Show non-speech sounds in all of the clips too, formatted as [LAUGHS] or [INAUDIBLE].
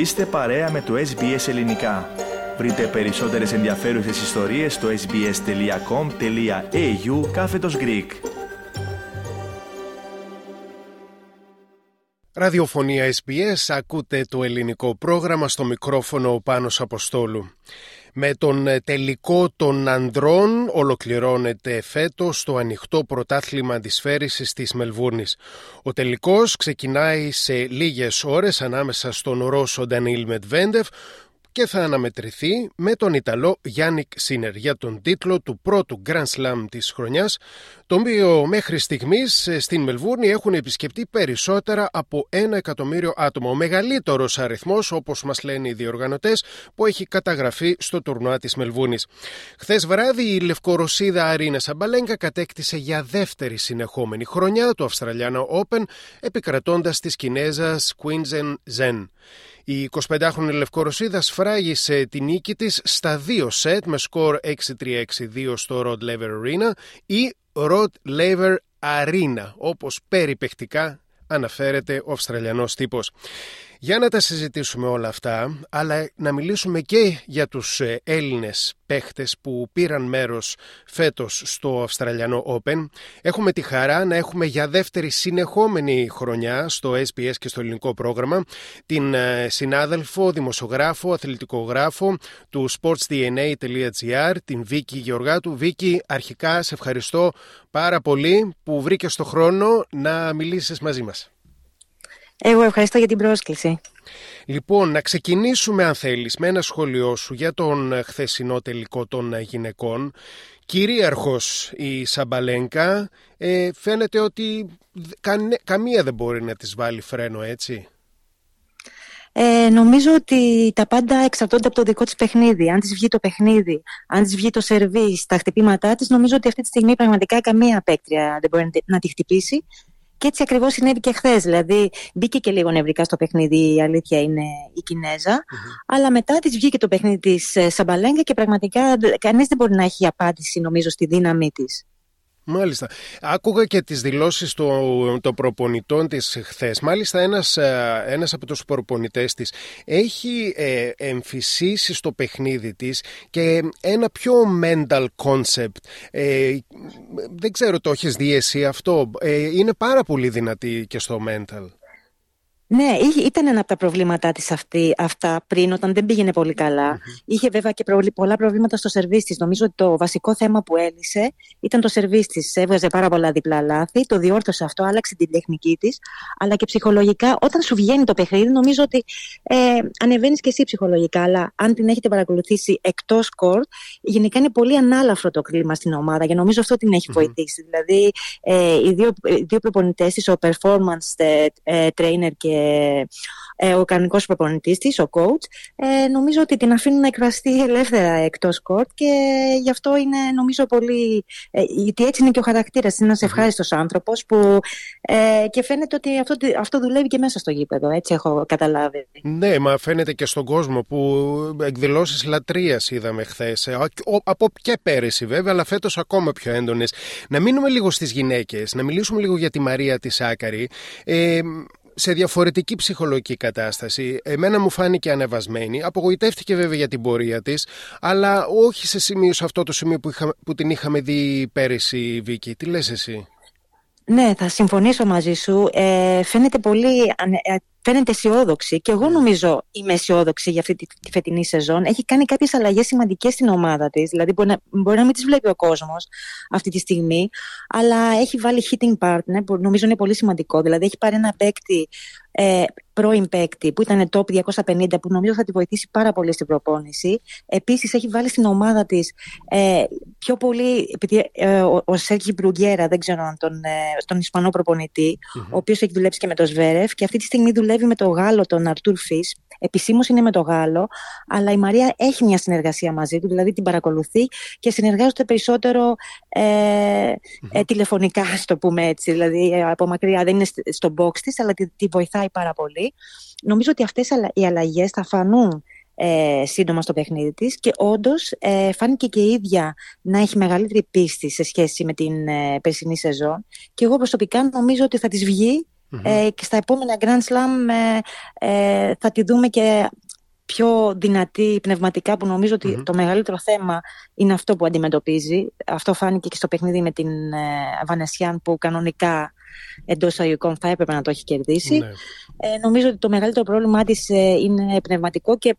Είστε παρέα με το SBS Ελληνικά. Βρείτε περισσότερες ενδιαφέρουσες ιστορίες στο sbs.com.au κάθετος Greek. Ραδιοφωνία SBS, ακούτε το ελληνικό πρόγραμμα στο μικρόφωνο ο Πάνος Αποστόλου. Με τον ε, τελικό των ανδρών ολοκληρώνεται φέτος το ανοιχτό πρωτάθλημα αντισφαίρησης της Μελβούρνης. Ο τελικός ξεκινάει σε λίγες ώρες ανάμεσα στον Ρώσο Ντανίλ Μετβέντεφ και θα αναμετρηθεί με τον Ιταλό Γιάννικ Σίνερ για τον τίτλο του πρώτου Grand Slam της χρονιάς, τον οποίο μέχρι στιγμής ε, στην Μελβούρνη έχουν επισκεπτεί περισσότερα από ένα εκατομμύριο άτομα. Ο μεγαλύτερος αριθμός, όπως μας λένε οι διοργανωτές, που έχει καταγραφεί στο τουρνουά της Μελβούρνης. Χθες βράδυ η Λευκορωσίδα Αρίνα Σαμπαλέγκα κατέκτησε για δεύτερη συνεχόμενη χρονιά το Αυστραλιάνο Open, επικρατώντας της Κινέζας Quinzen Zhen. Η 25χρονη Λευκορωσίδα σφράγισε την νίκη της στα δύο σετ με σκορ 6-3-6-2 στο Rod Laver Arena ή Rod Laver Arena όπως περιπεκτικά αναφέρεται ο Αυστραλιανός τύπος. Για να τα συζητήσουμε όλα αυτά, αλλά να μιλήσουμε και για τους ε, Έλληνες παίχτες που πήραν μέρος φέτος στο Αυστραλιανό Open. Έχουμε τη χαρά να έχουμε για δεύτερη συνεχόμενη χρονιά στο SBS και στο ελληνικό πρόγραμμα την ε, συνάδελφο, δημοσιογράφο, αθλητικογράφο του sportsdna.gr, την Βίκη Γεωργάτου. Βίκη, αρχικά σε ευχαριστώ πάρα πολύ που βρήκες το χρόνο να μιλήσεις μαζί μας. Εγώ ευχαριστώ για την πρόσκληση. Λοιπόν, να ξεκινήσουμε αν θέλεις με ένα σχόλιο σου για τον χθεσινό τελικό των γυναικών. Κυρίαρχος η Σαμπαλένκα, ε, φαίνεται ότι καμία δεν μπορεί να της βάλει φρένο, έτσι; Ε, νομίζω ότι τα πάντα εξαρτώνται από το δικό της παιχνίδι. Αν της βγει το παιχνίδι, αν της βγει το σερβί, τα χτυπήματά της, νομίζω ότι αυτή τη στιγμή πραγματικά καμία παίκτρια δεν μπορεί να τη χτυπήσει. Και έτσι ακριβώς συνέβη και χθες. Δηλαδή, μπήκε και λίγο νευρικά στο παιχνίδι, η αλήθεια είναι η κινεζα Αλλά μετά της βγήκε το παιχνίδι της ε, Σαμπαλέγκα και πραγματικά κανείς δεν μπορεί να έχει απάντηση, νομίζω, στη δύναμή της. Μάλιστα. Άκουγα και τις δηλώσεις των, των προπονητών της χθες. Μάλιστα ένας, ε, ένας από τους προπονητές της έχει ε, εμφυσίσει στο παιχνίδι της και ένα πιο mental concept. Ε, δεν ξέρω το έχεις δει εσύ αυτό; Ε, είναι πάρα πολύ δυνατή και στο mental. Ναι, ήταν ένα από τα προβλήματά της αυτά πριν, όταν δεν πήγαινε πολύ Είχε βέβαια και πολλά προβλήματα στο σερβίς της. Νομίζω ότι το βασικό θέμα που έλυσε ήταν το σερβίς της. Έβγαζε πάρα πολλά διπλά λάθη, το διόρθωσε αυτό, άλλαξε την τεχνική της. Αλλά και ψυχολογικά, όταν σου βγαίνει το παιχνίδι, νομίζω ότι ε, ανεβαίνεις και εσύ ψυχολογικά. Αλλά αν την έχετε παρακολουθήσει εκτός κορτ, γενικά είναι πολύ ανάλαφρο το κλίμα στην ομάδα και νομίζω αυτό την έχει βοηθήσει. Δηλαδή, ε, οι δύο, δύο προπονητές της, ο performance ε, ε, trainer και ε, ο κανονικός προπονητής της, ο coach, ε, νομίζω ότι την αφήνουν να εκφραστεί ελεύθερα εκτός κορτ και γι' αυτό είναι νομίζω πολύ. Ε, γιατί έτσι είναι και ο χαρακτήρας. Είναι ένας ευχάριστος άνθρωπος που. Ε, και φαίνεται ότι αυτό, αυτό δουλεύει και μέσα στο γήπεδο. Έτσι έχω καταλάβει. Ναι, μα φαίνεται και στον κόσμο που εκδηλώσεις λατρείας είδαμε χθες. Ε, από και πέρυσι βέβαια, αλλά φέτος ακόμα πιο έντονες. Να μείνουμε λίγο στις γυναίκες, να μιλήσουμε λίγο για τη Μαρία της Άκαρη. Ε, σε διαφορετική ψυχολογική κατάσταση. Εμένα μου φάνηκε ανεβασμένη. Απογοητεύτηκε βέβαια για την πορεία της, αλλά όχι σε σημείο, σε αυτό το σημείο που, που την είχαμε δει πέρυσι, Βίκη. Τι λες εσύ; Ναι, θα συμφωνήσω μαζί σου. Ε, φαίνεται πολύ ε, φαίνεται αισιόδοξη και εγώ ναι. νομίζω είμαι αισιόδοξη για αυτή τη, τη φετινή σεζόν. Έχει κάνει κάποιες αλλαγές σημαντικές στην ομάδα της. Δηλαδή, μπορεί να, μπορεί να μην τις βλέπει ο κόσμος αυτή τη στιγμή, αλλά έχει βάλει hitting partner που νομίζω είναι πολύ σημαντικό. Δηλαδή, έχει πάρει ένα παίκτη ε, πρώην παίκτη που ήταν top 250 που νομίζω θα τη βοηθήσει πάρα πολύ στην προπόνηση. Επίσης, έχει βάλει στην ομάδα της ε, πιο πολύ. Επειδή ε, ο, ο Σέρκη Μπρουγκέρα, δεν ξέρω αν τον, ε, τον Ισπανό ο οποίος έχει δουλέψει και με τον Σβέρεφ και αυτή τη στιγμή δουλεύει με τον Γάλλο, τον Αρτούρ Φι. Επισήμως είναι με τον Γάλλο, αλλά η Μαρία έχει μια συνεργασία μαζί του, δηλαδή την παρακολουθεί και συνεργάζονται περισσότερο ε, ε, τηλεφωνικά, ας το πούμε έτσι. Δηλαδή ε, από μακριά δεν είναι στο box της, αλλά τη, τη βοηθάει πάρα πολύ. Νομίζω ότι αυτές οι αλλαγές θα φανούν ε, σύντομα στο παιχνίδι της και όντως ε, φάνηκε και η ίδια να έχει μεγαλύτερη πίστη σε σχέση με την ε, περσινή σεζόν και εγώ προσωπικά νομίζω ότι θα της βγει Ε, και στα επόμενα Grand Slam ε, θα τη δούμε και πιο δυνατή πνευματικά που νομίζω το μεγαλύτερο θέμα είναι αυτό που αντιμετωπίζει. Αυτό φάνηκε και στο παιχνίδι με την ε, Βανεσιάν που κανονικά εντός αγικών θα έπρεπε να το έχει κερδίσει. Ναι. Ε, νομίζω ότι το μεγαλύτερο πρόβλημά της ε, είναι πνευματικό και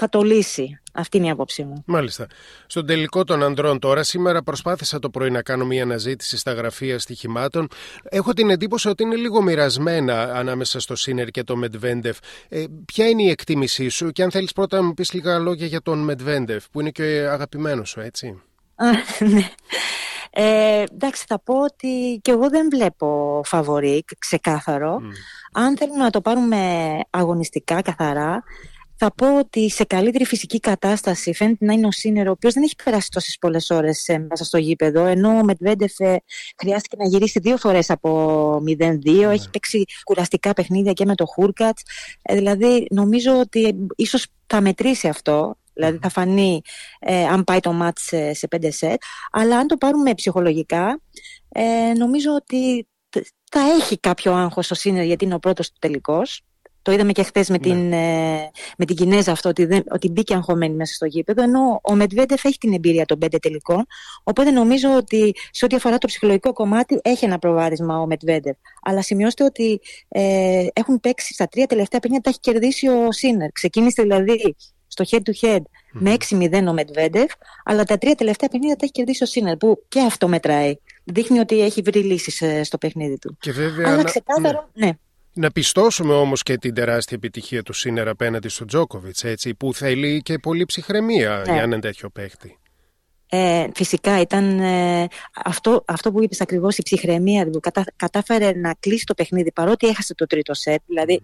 θα το λύσει. Αυτή είναι η άποψή μου. Μάλιστα. Στον τελικό των ανδρών τώρα, σήμερα προσπάθησα το πρωί να κάνω μια αναζήτηση στα γραφεία στοιχημάτων. Έχω την εντύπωση ότι είναι λίγο μοιρασμένα ανάμεσα στο Σίνερ και το Μετβέντεφ. Ε, ποια είναι η εκτίμησή σου και αν θέλεις πρώτα να μου πεις λίγα λόγια για τον Μετβέντεφ που είναι και αγαπημένο σου, έτσι. ναι. Ε, εντάξει, θα πω ότι και εγώ δεν βλέπω φαβορή ξεκάθαρο. Αν θέλουμε να το πάρουμε αγωνιστικά, καθαρά, θα πω ότι σε καλύτερη φυσική κατάσταση φαίνεται να είναι ο Σίνερ, ο οποίος δεν έχει περάσει τόσες πολλές ώρες ε, μέσα στο γήπεδο. Ενώ ο Μετβέντεφ ε, χρειάστηκε να γυρίσει δύο φορές από 0-2. Ναι. Έχει παίξει κουραστικά παιχνίδια και με το Χούρκατς. Ε, δηλαδή, νομίζω ότι ίσως θα μετρήσει αυτό. Δηλαδή θα φανεί ε, αν πάει το μάτς σε, σε 5 σετ. Αλλά αν το πάρουμε ψυχολογικά, ε, νομίζω ότι θα έχει κάποιο άγχος ο Σίνερ γιατί είναι ο πρώτος του τελικός. Το είδαμε και χθε με, ναι. την, ε, με την Κινέζα αυτό, ότι, δεν, ότι μπήκε αγχωμένη μέσα στο γήπεδο. Ενώ ο Μετβέντεφ έχει την εμπειρία των πέντε τελικών. Οπότε νομίζω ότι σε ό,τι αφορά το ψυχολογικό κομμάτι έχει ένα προβάδισμα ο Μετβέντεφ. Αλλά σημειώστε ότι ε, έχουν παίξει στα τρία τελευταία παιχνίδια, τα έχει κερδίσει ο Σίνερ. Ξεκίνησε δηλαδή στο head to head με 6-0 ο Μετβέντεφ, αλλά τα τρία τελευταία παιχνίδια τα έχει κερδίσει ο Σίνερ, που και αυτό μετράει. Δείχνει ότι έχει βρει λύσεις ε, στο παιχνίδι του. Και βέβαια, αλλά ξεκάθαρο, ναι. ναι. Να πιστώσουμε όμως και την τεράστια επιτυχία του Σίνερ απέναντι στον Τζόκοβιτς, που θέλει και πολύ ψυχραιμία ναι. για έναν τέτοιο παίχτη. Ε, φυσικά ήταν ε, αυτό, αυτό που είπες ακριβώς η ψυχραιμία που κατα, κατάφερε να κλείσει το παιχνίδι παρότι έχασε το τρίτο σετ δηλαδή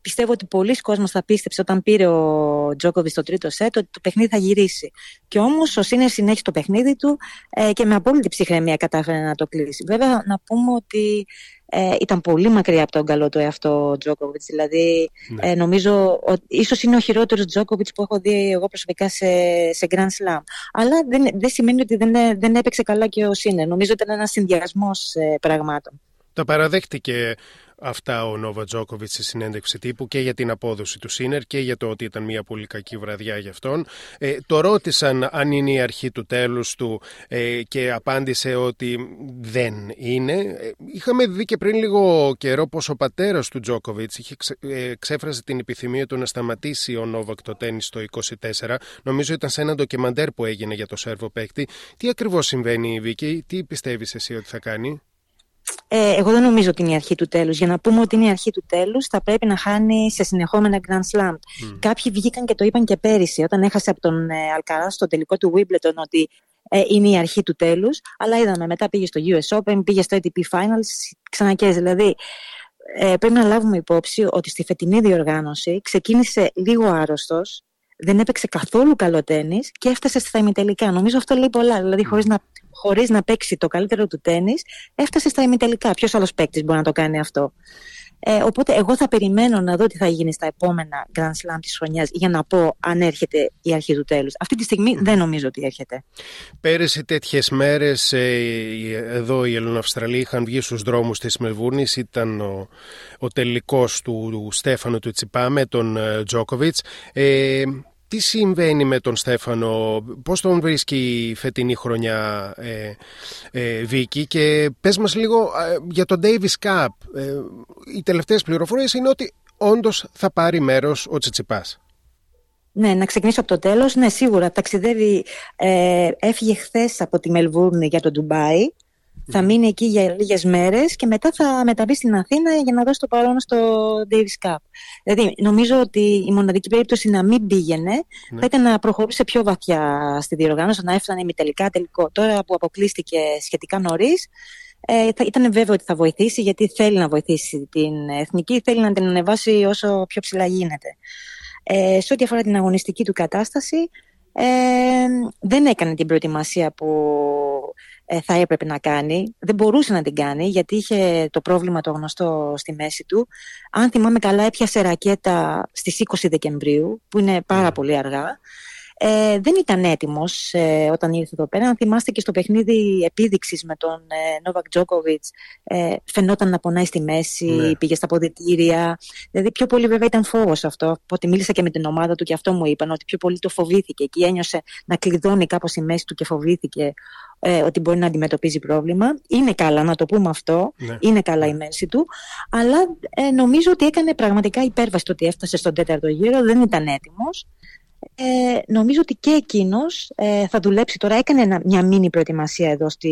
πιστεύω ότι πολλοί κόσμος θα πίστεψε όταν πήρε ο Τζόκοβιτς το τρίτο σετ ότι το παιχνίδι θα γυρίσει και όμως ο Σίνερ συνέχισε το παιχνίδι του ε, και με απόλυτη ψυχραιμία κατάφερε να το κλείσει βέβαια να πούμε ότι ε, ήταν πολύ μακριά από τον καλό του εαυτό ο Τζόκοβιτς. Δηλαδή, ναι. ε, νομίζω ότι ίσως είναι ο χειρότερος Τζόκοβιτς που έχω δει εγώ προσωπικά σε, σε Grand Slam. Αλλά δεν, δεν σημαίνει ότι δεν, δεν έπαιξε καλά και ο Σίνερ. Νομίζω ότι ήταν ένας συνδυασμός ε, πραγμάτων. Το παραδέχτηκε αυτά ο Νόβα Τζόκοβιτ στη συνέντευξη τύπου και για την απόδοση του Σίνερ και για το ότι ήταν μια πολύ κακή βραδιά για αυτόν. Ε, το ρώτησαν αν είναι η αρχή του τέλους του ε, και απάντησε ότι δεν είναι. Ε, είχαμε δει και πριν λίγο καιρό πως ο πατέρας του Τζόκοβιτ είχε ξε, ε, ξέφρασε την επιθυμία του να σταματήσει ο Νόβακ το τέννις το 24. Νομίζω ήταν σε ένα ντοκιμαντέρ που έγινε για το Σέρβο παίκτη. Τι ακριβώς συμβαίνει Βίκη, τι πιστεύεις εσύ ότι θα κάνει; Ε, εγώ δεν νομίζω ότι είναι η αρχή του τέλους. Για να πούμε ότι είναι η αρχή του τέλους, θα πρέπει να χάνει σε συνεχόμενα Grand Slam. Mm. Κάποιοι βγήκαν και το είπαν και πέρυσι, όταν έχασε από τον ε, Αλκαρά στο τελικό του Wimbledon, ότι ε, είναι η αρχή του τέλους. Αλλά είδαμε, μετά πήγε στο US Open, πήγε στο ATP Finals, ξανακές. Δηλαδή, ε, πρέπει να λάβουμε υπόψη ότι στη φετινή διοργάνωση ξεκίνησε λίγο άρρωστος, δεν έπαιξε καθόλου καλό τέννη και έφτασε στα ημιτελικά. Νομίζω αυτό λέει πολλά. Δηλαδή, χωρίς να χωρίς να παίξει το καλύτερο του τέννη, έφτασε στα ημιτελικά. Ποιος άλλος παίκτης μπορεί να το κάνει αυτό; Ε, οπότε εγώ θα περιμένω να δω τι θα γίνει στα επόμενα Grand Slam της χρονιάς για να πω αν έρχεται η αρχή του τέλους. Αυτή τη στιγμή δεν νομίζω ότι έρχεται. Πέρυσι τέτοιες μέρες ε, εδώ οι Ελληνοαυστραλοί είχαν βγει στους δρόμους της Μελβούρνης. Ήταν ο, ο τελικός του, του Στέφανου του Τσιπά με τον ε, Τζόκοβιτς. Ε, τι συμβαίνει με τον Στέφανο, πώς τον βρίσκει η φετινή χρονιά ε, ε, Βίκη και πες μας λίγο ε, για τον Davis Cup. Ε, οι τελευταίες πληροφορίες είναι ότι όντως θα πάρει μέρος ο Τσιτσιπάς. Ναι, να ξεκινήσω από το τέλος. Ναι, σίγουρα ταξιδεύει, ε, έφυγε χθες από τη Μελβούρνη για το Ντουμπάι θα μείνει εκεί για λίγες μέρες και μετά θα μεταβεί στην Αθήνα για να δώσει το παρόν στο Davis Cup. Δηλαδή, νομίζω ότι η μοναδική περίπτωση να μην πήγαινε ναι. θα ήταν να προχωρούσε πιο βαθιά στη διοργάνωση, να έφτανε μη τελικά τελικό. Τώρα που αποκλείστηκε σχετικά νωρίς, ε, ήταν βέβαιο ότι θα βοηθήσει γιατί θέλει να βοηθήσει την εθνική, θέλει να την ανεβάσει όσο πιο ψηλά γίνεται. Ε, σε ό,τι αφορά την αγωνιστική του κατάσταση, ε, δεν έκανε την προετοιμασία που ε, θα έπρεπε να κάνει. Δεν μπορούσε να την κάνει γιατί είχε το πρόβλημα το γνωστό στη μέση του. Αν θυμάμαι καλά έπιασε ρακέτα στις 20 Δεκεμβρίου που είναι πάρα ναι. πολύ αργά. Ε, δεν ήταν έτοιμος ε, όταν ήρθε εδώ πέρα. Αν θυμάστε και στο παιχνίδι επίδειξης με τον ε, Νόβακ Τζόκοβιτς ε, φαινόταν να πονάει στη μέση, ναι. πήγε στα ποδητήρια. Δηλαδή πιο πολύ βέβαια ήταν φόβος αυτό. Από ότι μίλησα και με την ομάδα του και αυτό μου είπαν ότι πιο πολύ το φοβήθηκε και ένιωσε να κλειδώνει κάπως η μέση του και φοβήθηκε ε, ότι μπορεί να αντιμετωπίζει πρόβλημα. Είναι καλά, να το πούμε αυτό. Ναι. Είναι καλά η μέση του. Αλλά ε, νομίζω ότι έκανε πραγματικά υπέρβαση το ότι έφτασε στον τέταρτο γύρο. Δεν ήταν έτοιμος. Ε, νομίζω ότι και εκείνος ε, θα δουλέψει τώρα. Έκανε μια μίνι προετοιμασία εδώ στη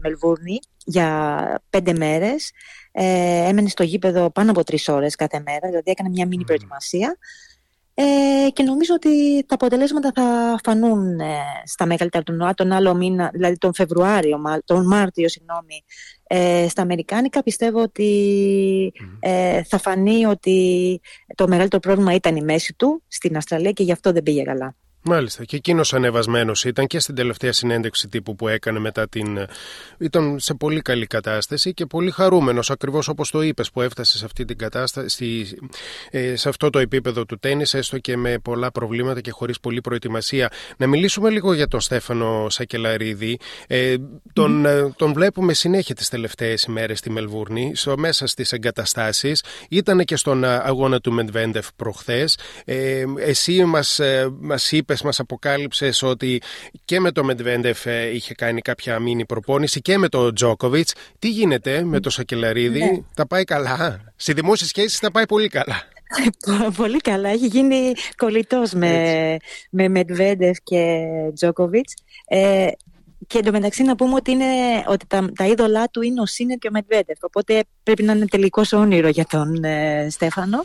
Μελβούρνη για πέντε μέρες. Ε, έμενε στο γήπεδο πάνω από τρεις ώρες κάθε μέρα, δηλαδή έκανε μια μίνι προετοιμασία. Ε, και νομίζω ότι τα αποτελέσματα θα φανούν ε, στα μεγαλύτερα τουρνουά τον άλλο μήνα, δηλαδή τον Φεβρουάριο, τον Μάρτιο, συγγνώμη, ε, στα Αμερικάνικα. Πιστεύω ε, θα φανεί ότι το μεγαλύτερο πρόβλημα ήταν η μέση του στην Αυστραλία και γι' αυτό δεν πήγε καλά. Μάλιστα. Και εκείνος ανεβασμένος ήταν και στην τελευταία συνέντευξη τύπου που έκανε μετά την. ήταν σε πολύ καλή κατάσταση και πολύ χαρούμενος, ακριβώς όπως το είπες, που έφτασε σε αυτή την κατάσταση, ε, σε αυτό το επίπεδο του τέννη, έστω και με πολλά προβλήματα και χωρίς πολλή προετοιμασία. Να μιλήσουμε λίγο για τον Στέφανο Σακελαρίδη. Ε, τον, mm. τον βλέπουμε συνέχεια τις τελευταίες ημέρες στη Μελβούρνη, στο, μέσα στις εγκαταστάσεις. Ήταν και στον αγώνα του Μεντβέντεφ προχθές. Ε, εσύ μας μας είπες είπες, μας αποκάλυψες ότι και με το Μετβέντεφ είχε κάνει κάποια μήνυ προπόνηση και με το Τζόκοβιτς. Τι γίνεται με το Σακελαρίδη, ναι. τα πάει καλά; Σε δημόσιες σχέσεις τα πάει πολύ καλά. πολύ καλά. Έχει γίνει κολλητός με, με Μετβέντεφ και Τζόκοβιτς. Ε, και εντωμεταξύ να πούμε ότι, είναι, ότι τα, τα είδωλά του είναι ο Σίνερ και ο Μετβέντεφ. Οπότε πρέπει να είναι τελικός όνειρο για τον ε, Στέφανο.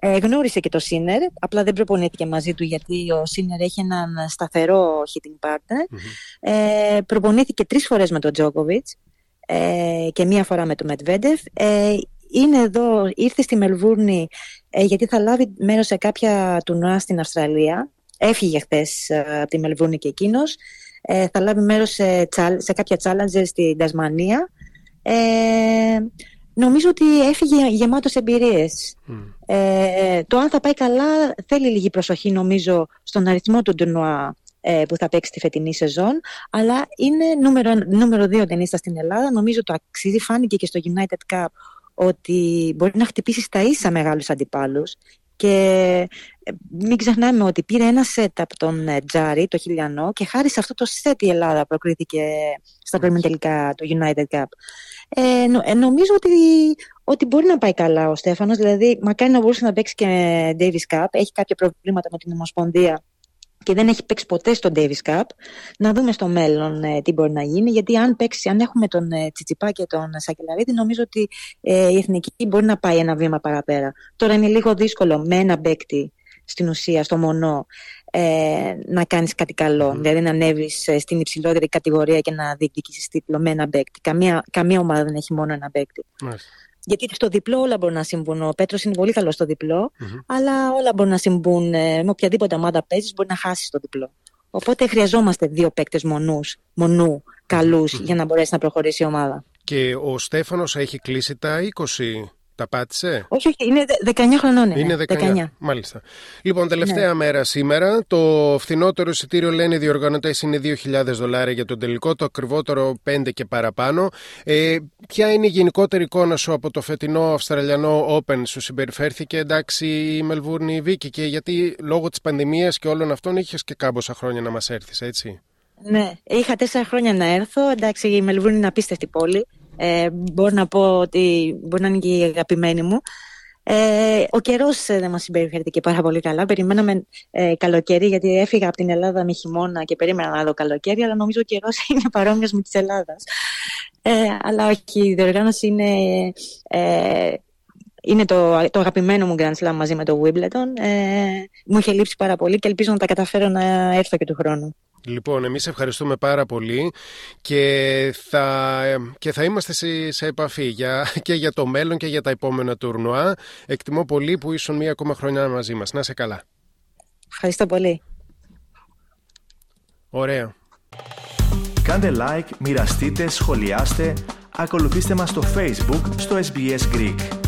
Ε, γνώρισε και το Σίνερ, απλά δεν προπονήθηκε μαζί του γιατί ο Σίνερ έχει έναν σταθερό hitting partner. Ε, προπονήθηκε τρεις φορές με τον Τζόκοβιτς ε, και μία φορά με τον Μετβέντεφ. Ε, είναι εδώ, ήρθε στη Μελβούρνη ε, γιατί θα λάβει μέρος σε κάποια τουρνουά στην Αυστραλία. Έφυγε χθες ε, από τη Μελβούρνη και εκείνος. Ε, θα λάβει μέρος σε, σε κάποια challenges στην Τασμανία. Ε, νομίζω ότι έφυγε γεμάτος εμπειρίες. Ε, το αν θα πάει καλά θέλει λίγη προσοχή νομίζω στον αριθμό του τουρνουά ε, που θα παίξει τη φετινή σεζόν. Αλλά είναι νούμερο, νούμερο δύο ταινίστα στην Ελλάδα. Νομίζω το αξίζει. Φάνηκε και στο United Cup ότι μπορεί να χτυπήσει στα ίσα μεγάλους αντιπάλους και ε, μην ξεχνάμε ότι πήρε ένα σετ από τον ε, Τζάρι, το χιλιανό, και χάρη σε αυτό το σετ η Ελλάδα προκρίθηκε στα πρώιμη τελικά του United Cup. Ε, νο, ε, νομίζω ότι, ότι μπορεί να πάει καλά ο Στέφανος, δηλαδή μακάρι να μπορούσε να παίξει και Davis Cup, έχει κάποια προβλήματα με την Ομοσπονδία και δεν έχει παίξει ποτέ στο Davis Cup, να δούμε στο μέλλον ε, τι μπορεί να γίνει. Γιατί αν παίξει, αν έχουμε τον ε, Τσιτσιπά και τον Σακελαρίδη, νομίζω ότι ε, η εθνική μπορεί να πάει ένα βήμα παραπέρα. Τώρα είναι λίγο δύσκολο με ένα παίκτη στην ουσία, στο μονό, ε, να κάνεις κάτι καλό. Mm. Δηλαδή να ανέβεις ε, στην υψηλότερη κατηγορία και να διεκδικήσεις τίτλο με ένα παίκτη. Καμία, καμία ομάδα δεν έχει μόνο ένα παίκτη. Γιατί στο διπλό όλα μπορούν να συμβούν. Ο Πέτρος είναι πολύ καλός στο διπλο αλλά όλα μπορούν να συμβούν. Ε, με οποιαδήποτε ομάδα παίζεις, μπορεί να χάσεις το διπλό. Οπότε χρειαζόμαστε δύο παίκτες μονούς, καλούς, για να μπορέσει να προχωρήσει η ομάδα. Και ο Στέφανος έχει κλείσει τα 20 τα πάτησε; Όχι, όχι, είναι 19 χρονών. Είναι 19. 19. Μάλιστα. Λοιπόν, τελευταία ναι. μέρα σήμερα. Το φθηνότερο εισιτήριο λένε οι διοργανωτές είναι 2.000 δολάρια για τον τελικό, το ακριβότερο 5 και παραπάνω. Ε, ποια είναι η γενικότερη εικόνα σου από το φετινό Αυστραλιανό Open, σου συμπεριφέρθηκε εντάξει η Μελβούρνη Βίκη και γιατί λόγω της πανδημίας και όλων αυτών είχες και κάμποσα χρόνια να μας έρθεις, έτσι; Ναι, είχα τέσσερα χρόνια να έρθω. Εντάξει, η Μελβούρνη είναι απίστευτη πόλη. Ε, μπορώ να πω ότι μπορεί να είναι και η αγαπημένη μου. Ε, ο καιρός ε, δεν μας συμπεριφέρθηκε και πάρα πολύ καλά. Περιμέναμε ε, καλοκαίρι, γιατί έφυγα από την Ελλάδα με χειμώνα και περίμενα να δω καλοκαίρι, αλλά νομίζω ο καιρός [LAUGHS] είναι παρόμοιος με της Ελλάδας. Ε, αλλά όχι, η διοργάνωση είναι, ε, είναι το, το αγαπημένο μου Grand Slam μαζί με το Wimbledon. Ε, μου είχε λείψει πάρα πολύ και ελπίζω να τα καταφέρω να έρθω και του χρόνου. Λοιπόν, εμείς ευχαριστούμε πάρα πολύ και θα, και θα είμαστε σε, σε επαφή για, και για το μέλλον και για τα επόμενα τουρνουά. Εκτιμώ πολύ που ήσουν μία ακόμα χρονιά μαζί μας. Να είσαι καλά. Ευχαριστώ πολύ. Ωραία. Κάντε like, μοιραστείτε, σχολιάστε, ακολουθήστε μας στο Facebook, στο SBS Greek.